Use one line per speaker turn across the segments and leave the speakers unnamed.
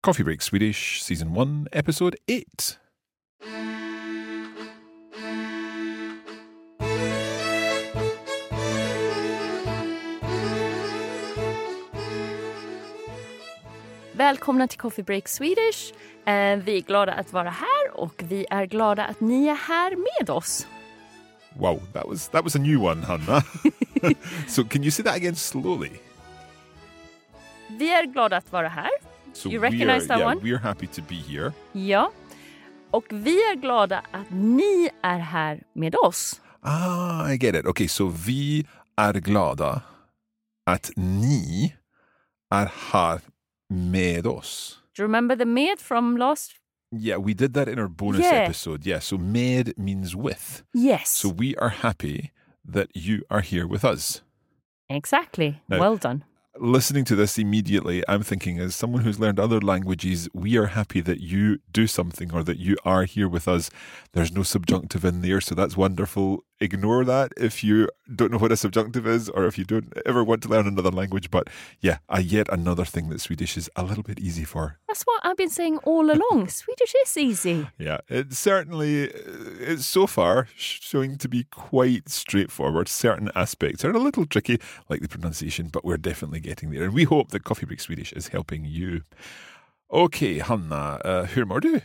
Coffee Break Swedish, Season 1, Episode 8.
Välkomna till Coffee Break Swedish. Eh, vi är glada att vara här och vi är glada att ni är här med oss.
Wow, that was that was a new one, Hanna. so can you say that again slowly?
Vi är glada att vara här.
So
You recognize
are,
that
yeah,
one?
we're happy to be here.
Ja. Och vi är glada att ni är här med oss.
Ah, I get it. Okay, so vi är glada att ni är här med oss.
Do you remember the med from last?
Yeah, we did that in our bonus
Yeah.
episode. Yeah, so med means with.
Yes.
So we are happy that you are here with us.
exactly.
No.
Well done.
Listening to this immediately, I'm thinking, as someone who's learned other languages, we are happy that you do something or that you are here with us. There's no subjunctive in there, so that's wonderful. Ignore that if you don't know what a subjunctive is or if you don't ever want to learn another language. But yeah, uh, yet another thing that Swedish is a little bit easy for.
That's what I've been saying all along. Swedish is easy.
Yeah, it's certainly, uh, it's so far showing to be quite straightforward. Certain aspects are a little tricky, like the pronunciation, but we're definitely getting there. And we hope that Coffee Break Swedish is helping you. Okay, Hanna, uh, hur mår du?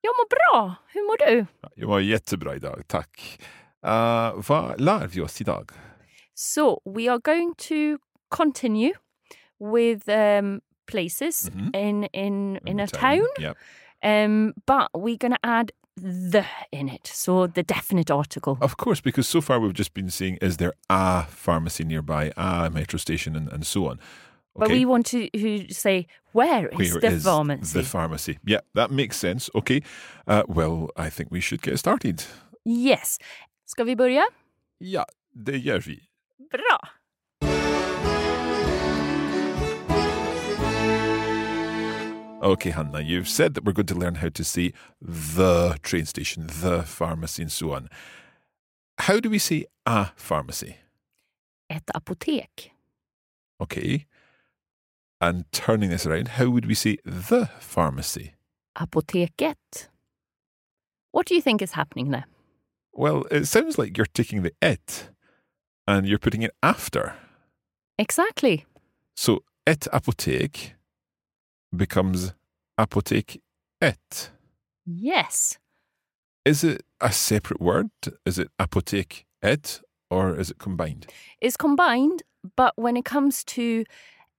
Jag mår bra. Hur mår du?
Jag mår jättebra idag, tack. Uh, vi oss?
So we are going to continue with um, places
Mhm.
in in in a
Town.
town,
Yeah.
um, but we're going to add the in it, so the definite article.
Of course, because so far we've just been saying, is there a pharmacy nearby, a metro station, and, and so on.
But we want to say where is
Where
the
is
pharmacy?
the pharmacy? Yeah, that makes sense. Okay. Uh, well, I think we should get started.
yes. Ska vi börja?
Ja, det gör vi.
Bra.
Okay, Hanna, you've said that we're going to learn how to say the train station, the pharmacy, and so on. How do we say a pharmacy?
Ett apotek.
Okay. And turning this around, how would we say the pharmacy?
Apoteket. What do you think is happening there?
Well, it sounds like you're taking the it and you're putting it after.
Exactly.
So ett apotek becomes apotek ett.
Yes.
Is it a separate word? Is it apotek ett or is it combined?
It's combined, but when it comes to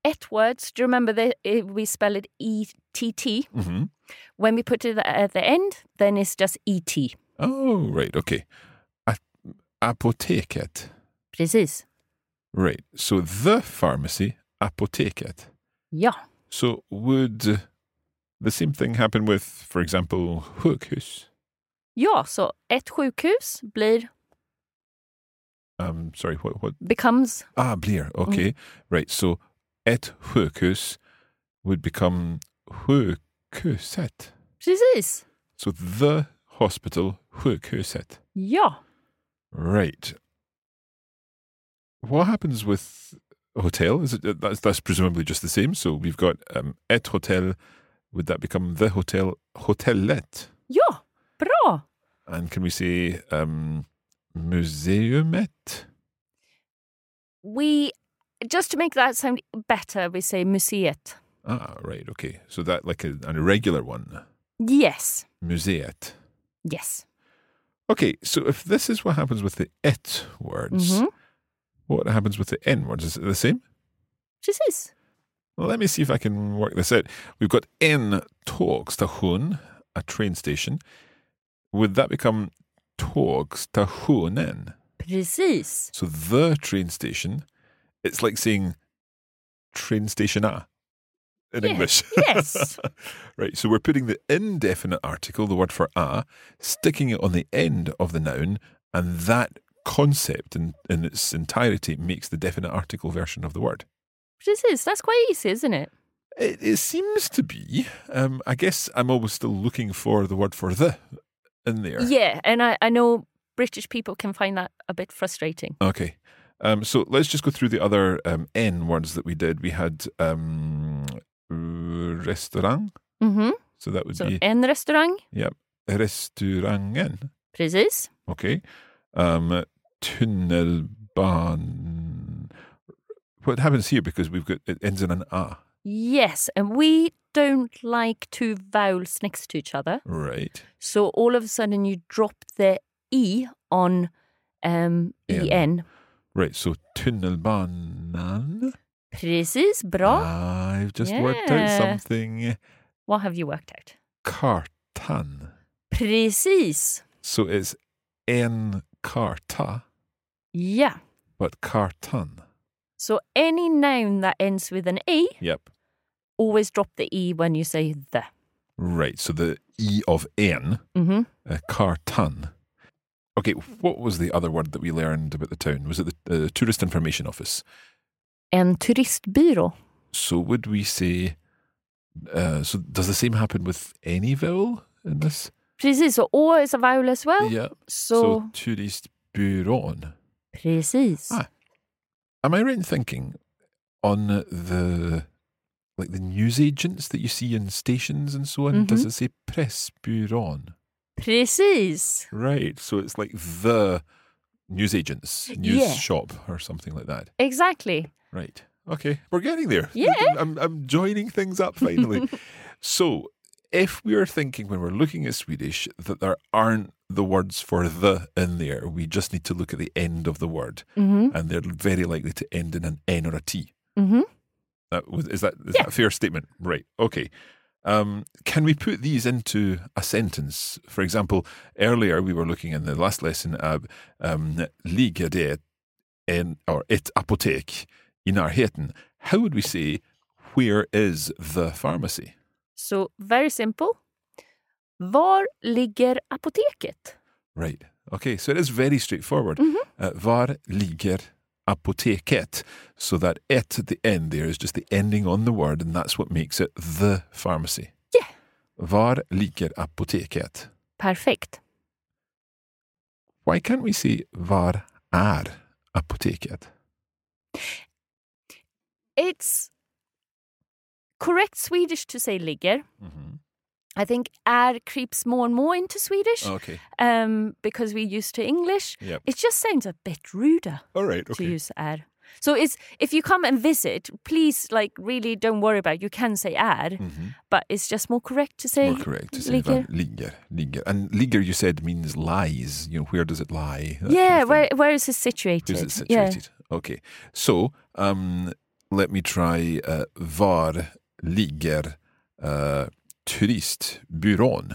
et words, do you remember that we spell it E T T?
Mm-hmm.
When we put it at the end, then it's just E T.
Oh, right. Okay. A- apoteket.
Precis.
Right. So the pharmacy, apoteket.
Ja.
So would the same thing happen with, for example, sjukhus?
Ja, så ett sjukhus blir,
Um, sorry, what? What?
becomes,
Ah, blir. Okay. Right. So ett sjukhus would become sjukhuset.
precis.
So the hospital, sjukhuset.
Ja.
Right. What happens with hotel? Is it that's that's presumably just the same? So we've got um, ett hotel. Would that become the hotel hotellet?
Ja, bra.
And can we say um, museumet?
We, just to make that sound better, we say museet.
Ah, right. Okay. So that like a, an irregular one.
Yes.
Museet.
Yes.
Okay. So if this is what happens with the it words,
Mhm.
what happens with the n words? Is it the same?
Precis.
Well, let me see if I can work this out. We've got en tågstation, a train station. Would that become talks tågstationen?
Precis.
So the train station, it's like saying train station A in English.
yes.
right. So we're putting the indefinite article, the word for a, sticking it on the end of the noun, and that concept in, in its entirety makes the definite article version of the word.
This is that's quite easy, isn't it?
It, it seems to be. Um, I guess I'm always still looking for the word for the in there.
Yeah, and I, I know British people can find that a bit frustrating.
Okay. Um, so let's just go through the other um, N words that we did. We had um, restaurant.
Mm-hmm.
So that would
Så
be
en restaurang,
restaurangen.
precis.
Okay. Um, tunnelban. What happens here because we've got it ends in an a.
Yes, and we don't like two vowels next to each other.
Right.
So all of a sudden you drop the E on um,
En.
EN.
Right. So tunnelbanan.
Precis, bra.
I've just worked out
Yeah.
something.
What have you worked out?
Kartan.
Precis.
So it's en karta,
Yeah.
but kartan.
So any noun that ends with an E,
Yep.
always drop the E when you say the.
Right. So the e of en,
Mm-hmm.
uh, kartan. Okay. What was the other word that we learned about the town? Was it the uh, tourist information office?
En turistbyrå.
So would we say? Uh, so does the same happen with any vowel in this?
Precis, så Å is a vowel as well.
yeah.
Så,
So turistbyrån.
precis.
Ah. Am I right in thinking on the like the news agents that you see in stations and so on? Does
Mhm.
it say pressbyrån?
Precis.
Right. So it's like the news agents, news
Yeah.
shop or something like that.
Exactly.
Right. Okay. We're getting there.
Yeah.
I'm, I'm joining things up finally. so if we are thinking when we're looking at Swedish that there aren't the words for the in there, we just need to look at the end of the word.
hmm
And they're very likely to end in an N or a T.
hmm
That was, is that is
Yeah.
that a fair statement? Right. Okay. Um, can we put these into a sentence? For example, earlier we were looking in the last lesson at um, ligger det en, or ett apotek i närheten? How would we say, where is the pharmacy?
So, very simple. Var ligger apoteket?
Right. Okay, so it is very straightforward.
Mhm.
Uh, var ligger apoteket? So that it at the end there is just the ending on the word, and that's what makes it the pharmacy.
Yeah.
Var ligger apoteket?
Perfekt.
Why can't we say var är apoteket?
It's correct Swedish to say ligger. I think är creeps more and more into Swedish
Okay.
um, because we're used to English.
Yep.
It just sounds a bit ruder
All right.
to use är. So it's if you come and visit, please like really don't worry about. It. You can say är,
Mhm.
but it's just more correct to say
More correct to say
ligger.
ligger, ligger. And ligger, you said, means lies. You know, where does it lie? That kind
yeah,
of
where where is it situated?
Where's it
Yeah.
situated? Okay. So, um, let me try uh, var ligger uh, turistbyrån?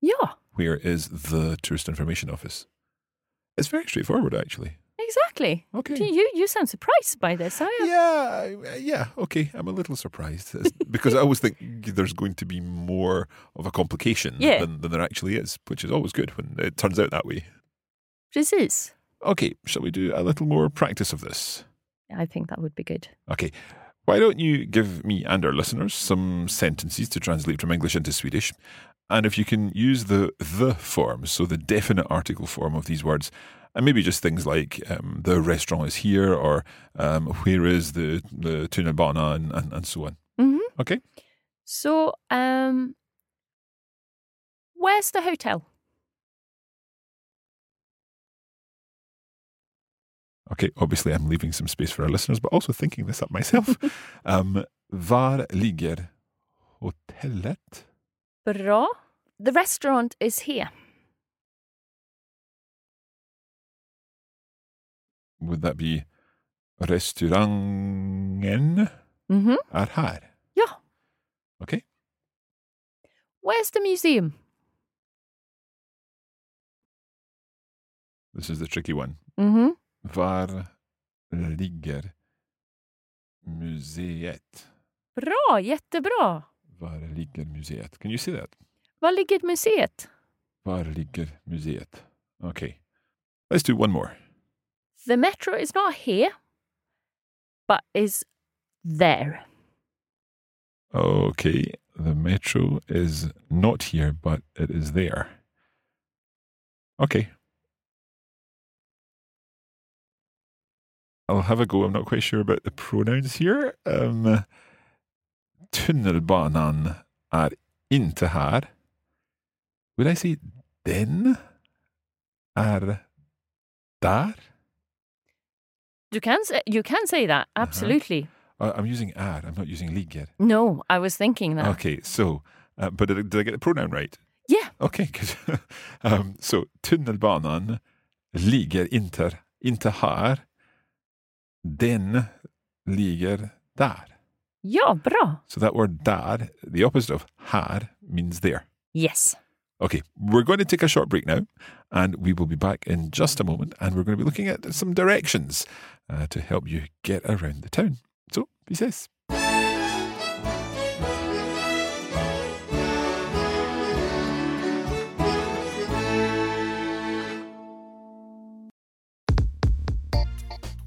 Yeah,
Where is the tourist information office? It's very straightforward, actually.
exactly.
Okay.
You you sound surprised by this, are you?
Yeah, yeah, okay. I'm a little surprised because I always think there's going to be more of a complication
Yeah.
than, than there actually is, which is always good when it turns out that way.
Precis.
Okay, shall we do a little more practice of this?
I think that would be good.
Okay. Why don't you give me and our listeners some sentences to translate from English into Swedish? And if you can use the the form, so the definite article form of these words, and maybe just things like um, the restaurant is here or um, where is the, the tunnelbana and, and, and so on.
hmm
Okay.
So, um, where's the hotel?
Okay, obviously I'm leaving some space for our listeners, but also thinking this up myself. um, var ligger hotellet?
Bra. The restaurant is here.
Would that be restaurangen
hmm
är här?
Ja.
Okay.
Where's the museum?
This is the tricky one.
hmm
Var ligger museet?
Bra, jättebra.
Var ligger museet? Can you see that?
Var ligger museet?
Var ligger museet? Okay. Let's do one more.
The metro is not here, but is there.
Okay. The metro is not here, but it is there. Okay. I'll have a go. I'm not quite sure about the pronouns here. Um, tunnelbanan är inte här. Would I say den är där?
You can say, you can say that,
Uh-huh.
absolutely.
Uh, I'm using är. I'm not using ligger.
No, I was thinking that.
Okay, so, uh, but did I, did I get the pronoun right?
Yeah.
Okay, good. um, so tunnelbanan ligger inte, inte här. Den ligger där.
Ja, bra.
So that word där, the opposite of här, means there.
Yes.
Okay, we're going to take a short break now, and we will be back in just a moment, and we're going to be looking at some directions uh, to help you get around the town. So, vi ses.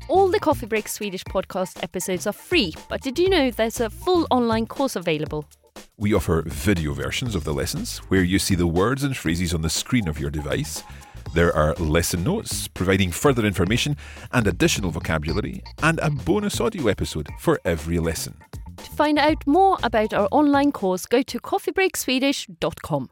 All the Coffee Break Swedish podcast episodes are free, but did you know there's a full online course available?
We offer video versions of the lessons where you see the words and phrases on the screen of your device. There are lesson notes providing further information and additional vocabulary, and a bonus audio episode for every lesson.
To find out more about our online course, go to coffeebreakswedish.com.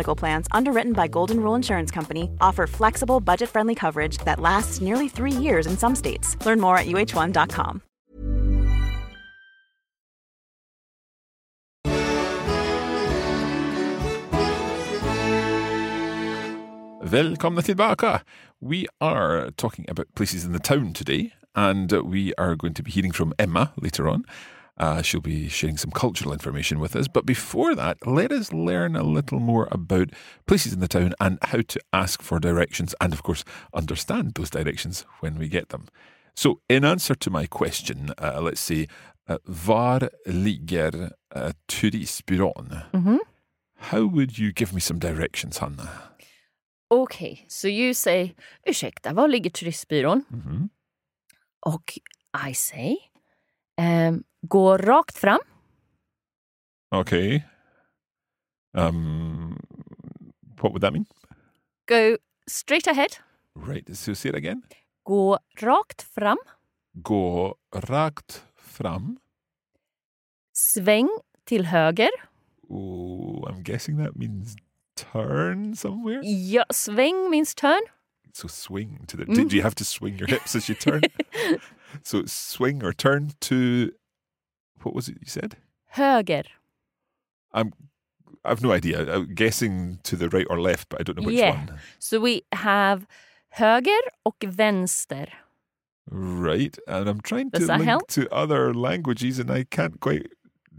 Medical Plans, underwritten by Golden Rule Insurance Company, offer flexible, budget friendly coverage that lasts nearly three years in some states. Learn more at uhone.com.
Välkomna tillbaka. We are talking about places in the town today, and we are going to be hearing from Emma later on. Uh, she'll be sharing some cultural information with us. But before that, let us learn a little more about places in the town and how to ask for directions, and of course, understand those directions when we get them. So, in answer to my question, uh, let's say, uh, var ligger uh, turistbyrån?
Mhm.
How would you give me some directions, Hanna?
Okay, so you say, ursäkta, var ligger turistbyrån?
Mhm.
Och I say, ehm, gå rakt fram.
Okay. Um, what would that mean?
Go straight ahead.
Right. So say it again.
Gå rakt fram.
Gå rakt fram.
Sväng till höger.
Oh, I'm guessing that means turn somewhere.
Ja, sväng means turn.
So swing to the. Do, do you have to swing your hips as you turn? so swing or turn to. What was it you said?
Höger.
I'm. I've no idea. I'm guessing to the right or left, but I don't know which
Yeah.
one.
So we have höger och vänster.
Right, and I'm trying
Does
to link
help?
to other languages, and I can't quite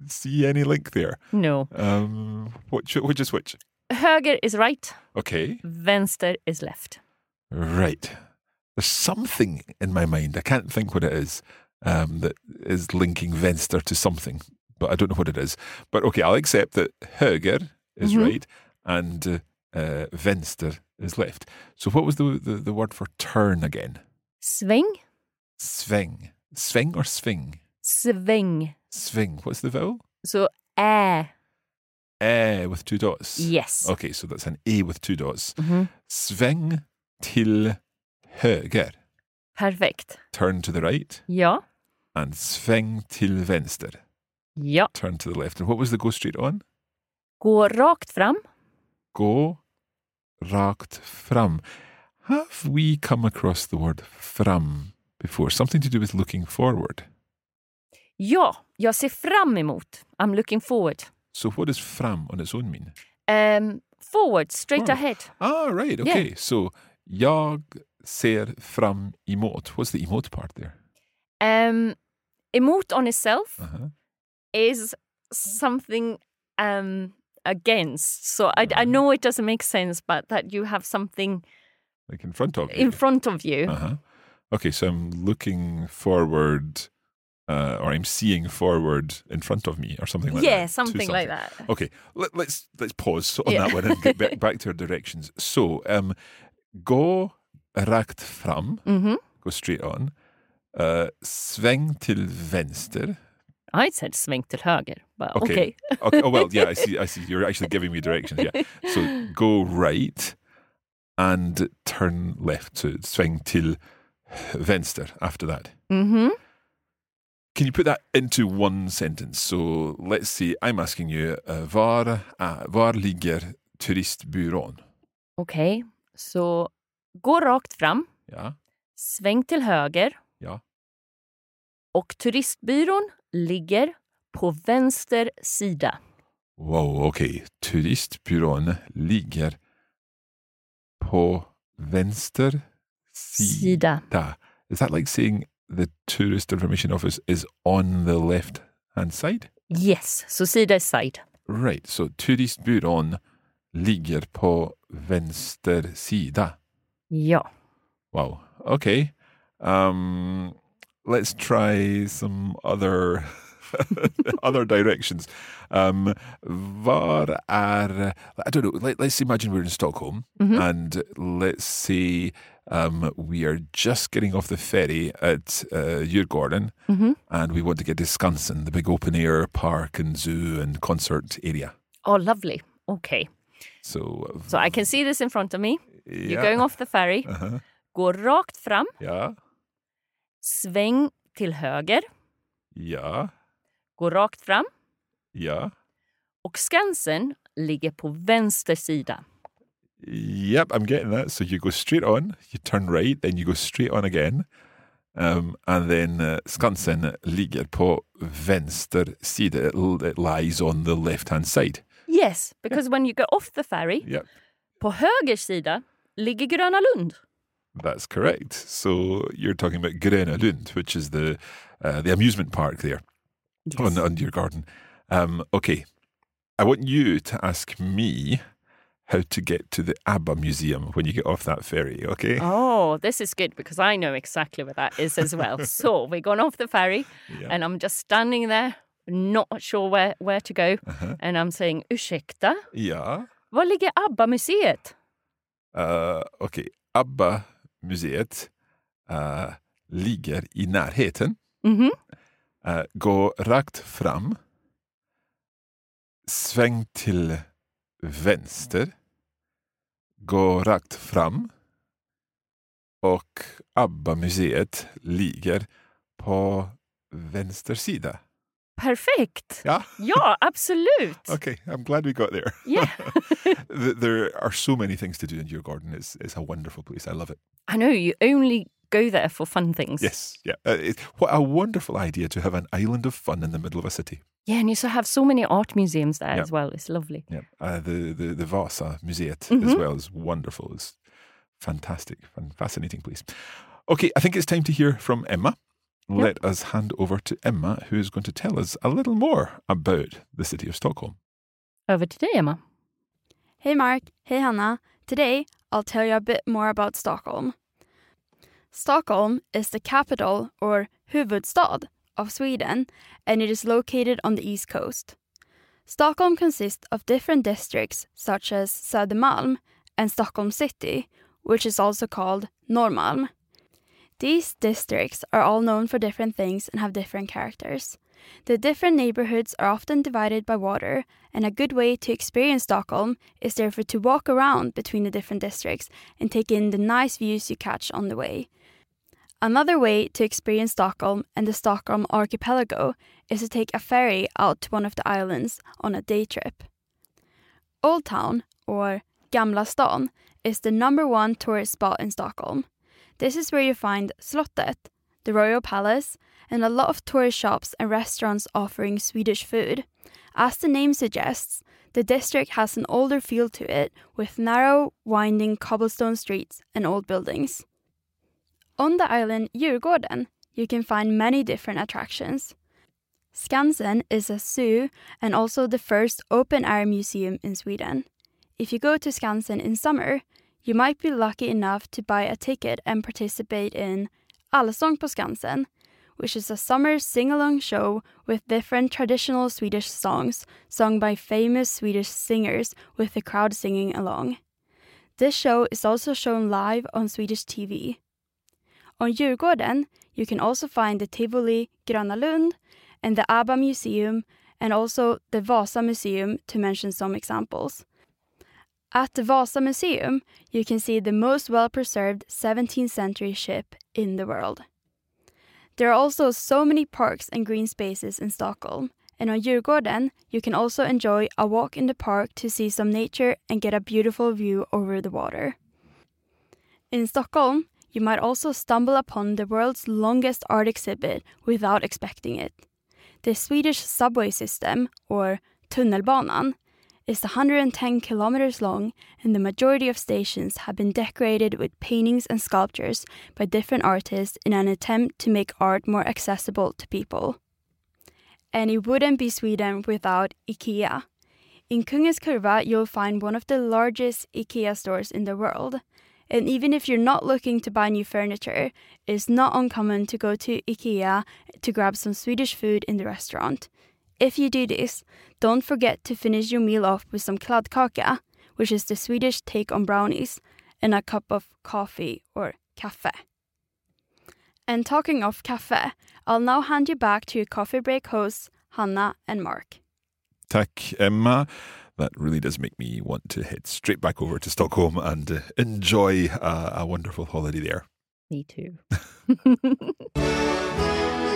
see any link there.
No.
Um, which which is which?
Höger is right,
Okay,
vänster is left.
right. There's something in my mind. I can't think what it is. Um, that is linking vänster to something, but I don't know what it is. But okay, I'll accept that höger is
Mhm.
right and uh, uh, is left. So what was the, the the word for turn again?
Sväng,
Sväng, sväng or sving?
sväng.
Sving. What's the vowel?
Så ä.
Eh with two dots.
Yes.
Okay, so that's an A with two dots.
Mhm.
Sväng till höger.
Perfect.
Turn to the right.
Ja.
And sväng till vänster.
Ja.
turn to the left. And what was the go straight on?
Gå rakt fram.
Gå rakt fram. Have we come across the word fram before? Something to do with looking forward.
Ja, jag ser fram emot. I'm looking forward.
So what does fram on its own mean?
Um, forward, straight
Forward.
ahead.
Ah, right. Okay. So jag ser fram emot. What's the emot part there?
Um, emot on itself
Uh-huh.
is something um, against. So I, I know it doesn't make sense, but that you have something
Like in front of you.
in front of you.
Uh-huh. Okay, so I'm looking forward, uh, or I'm seeing forward in front of me, or something like that.
yeah,
to
something like that.
Okay, let, let's let's pause on
Yeah.
that one and get back, back to our directions. So, um, gå rakt fram,
hmm
go straight on. Uh, sväng till vänster.
I said sväng till höger, but
Okay.
okay.
Okay. Oh well, yeah. I see. I see. You're actually giving me directions. Yeah. So go right and turn left. So sväng till vänster after that.
hmm
Can you put that into one sentence? So let's see. I'm asking you, uh, var, uh, var ligger turistbyrån?
Okej, så gå rakt fram,
Ja.
sväng till höger. Och turistbyrån ligger på vänster sida.
Wow, okej. Turistbyrån ligger på vänster sida.
Sida.
Is that like saying the tourist information office is on the left hand side?
Yes, så sida är side.
Right, so turistbyrån ligger på vänster sida.
Ja.
Wow. Okay. Um, let's try some other other directions. Um, var är I don't know. Let, let's imagine we're in Stockholm,
Mhm.
and let's say um, we are just getting off the ferry at uh, Djurgården,
Mhm.
and we want to get to Skansen, the big open air park and zoo and concert area.
Oh, lovely. Okay.
So,
So I can see this in front of me.
yeah.
You're going off the ferry.
Uh-huh.
Rakt fram,
Ja,
sväng till höger,
ja,
gå rakt fram
ja.
och Skansen ligger på vänster sida.
Yep, I'm getting that. So you go straight on, you turn right, then you go straight on again. Um, and then uh, Skansen ligger på vänster sida. It, it lies on the left hand side.
Yes, because when you go off the ferry,
Yep,
på höger sida ligger Gröna Lund.
That's correct. So you're talking about Gröna Lund, which is the uh, the amusement park there on, on Djurgården. Um, okay, I want you to ask me how to get to the ABBA Museum when you get off that ferry, okay?
Oh, this is good because I know exactly where that is as well. so we're going off the ferry
Yeah.
and I'm just standing there, not sure where, where to go.
Uh-huh.
And I'm saying, ursäkta,
Ja.
var ligger ABBA-museet?
Uh, Okej, ABBA-museet uh, ligger i närheten.
Mhm.
Uh, gå rakt fram. Sväng till vänster. Gå rakt fram. Och ABBA-museet ligger på vänster sida.
Perfekt!
Yeah.
yeah, absolut!
okay, I'm glad we got there.
Yeah.
There are so many things to do in Djurgården. It's, it's a wonderful place. I love it.
I know, you only go there for fun things.
Yes, yeah. Uh, it, what a wonderful idea to have an island of fun in the middle of a city.
Yeah, and you so have so many art museums there
Yeah.
as well. It's lovely.
Yeah, uh, the the the Vasa Museet as
Mhm.
well is wonderful. It's fantastic, fun, fascinating place. Okay, I think it's time to hear from Emma.
Yep.
Let us hand over to Emma, who is going to tell us a little more about the city of Stockholm.
Over to dig, Emma.
Hey Mark, hey Hanna. Today I'll tell you a bit more about Stockholm. Stockholm is the capital or huvudstad of Sweden and it is located on the east coast. Stockholm consists of different districts such as Södermalm and Stockholm city, which is also called Norrmalm. These districts are all known for different things and have different characters. The different neighborhoods are often divided by water, and a good way to experience Stockholm is therefore to walk around between the different districts and take in the nice views you catch on the way. Another way to experience Stockholm and the Stockholm archipelago is to take a ferry out to one of the islands on a day trip. Old Town, or Gamla stan, is the number one tourist spot in Stockholm. This is where you find Slottet, the royal palace, and a lot of tourist shops and restaurants offering Swedish food. As the name suggests, the district has an older feel to it with narrow, winding cobblestone streets and old buildings. On the island Djurgården, you can find many different attractions. Skansen is a zoo and also the first open air museum in Sweden. If you go to Skansen in summer, you might be lucky enough to buy a ticket and participate in Allsång på Skansen, which is a summer sing along show with different traditional Swedish songs sung by famous Swedish singers with the crowd singing along. This show is also shown live on Swedish TV. On Djurgården, you can also find the Tivoli Gröna Lund and the ABBA Museum and also the Vasa Museum to mention some examples. At the Vasa Museum, you can see the most well preserved 17th century ship in the world. There are also so many parks and green spaces in Stockholm, and on Djurgården, you can also enjoy a walk in the park to see some nature and get a beautiful view over the water. In Stockholm, you might also stumble upon the world's longest art exhibit without expecting it. The Swedish subway system, or Tunnelbanan, is 110 kilometers long, and the majority of stations have been decorated with paintings and sculptures by different artists in an attempt to make art more accessible to people. And it wouldn't be Sweden without IKEA. In Kungens kurva, you'll find one of the largest IKEA stores in the world. And even if you're not looking to buy new furniture, it's not uncommon to go to IKEA to grab some Swedish food in the restaurant. If you do this, don't forget to finish your meal off with some kladdkaka, which is the Swedish take on brownies, and a cup of coffee or kaffe. And talking of kaffe, I'll now hand you back to your coffee break hosts, Hanna and Mark.
Tack, Emma. That really does make me want to head straight back over to Stockholm and uh, enjoy uh, a wonderful holiday there.
Me too.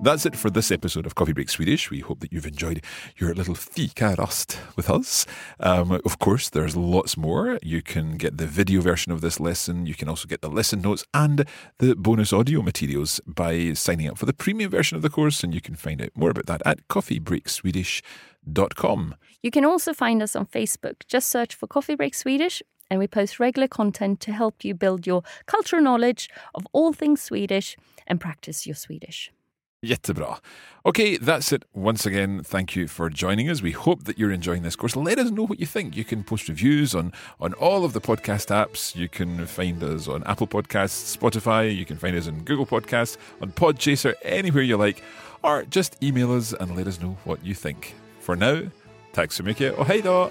That's it for this episode of Coffee Break Swedish. We hope that you've enjoyed your little fika rast with us. Um, of course, there's lots more. You can get the video version of this lesson. You can also get the lesson notes and the bonus audio materials by signing up for the premium version of the course. And you can find out more about that at coffeebreakswedish.com.
You can also find us on Facebook. Just search for Coffee Break Swedish and we post regular content to help you build your cultural knowledge of all things Swedish and practice your Swedish.
Jättebra. Okay, that's it. Once again, thank you for joining us. We hope that you're enjoying this course. Let us know what you think. You can post reviews on, on all of the podcast apps. You can find us on Apple Podcasts, Spotify. You can find us on Google Podcasts, on Podchaser, anywhere you like. Or just email us and let us know what you think. For now, tack så mycket och!
Hej då!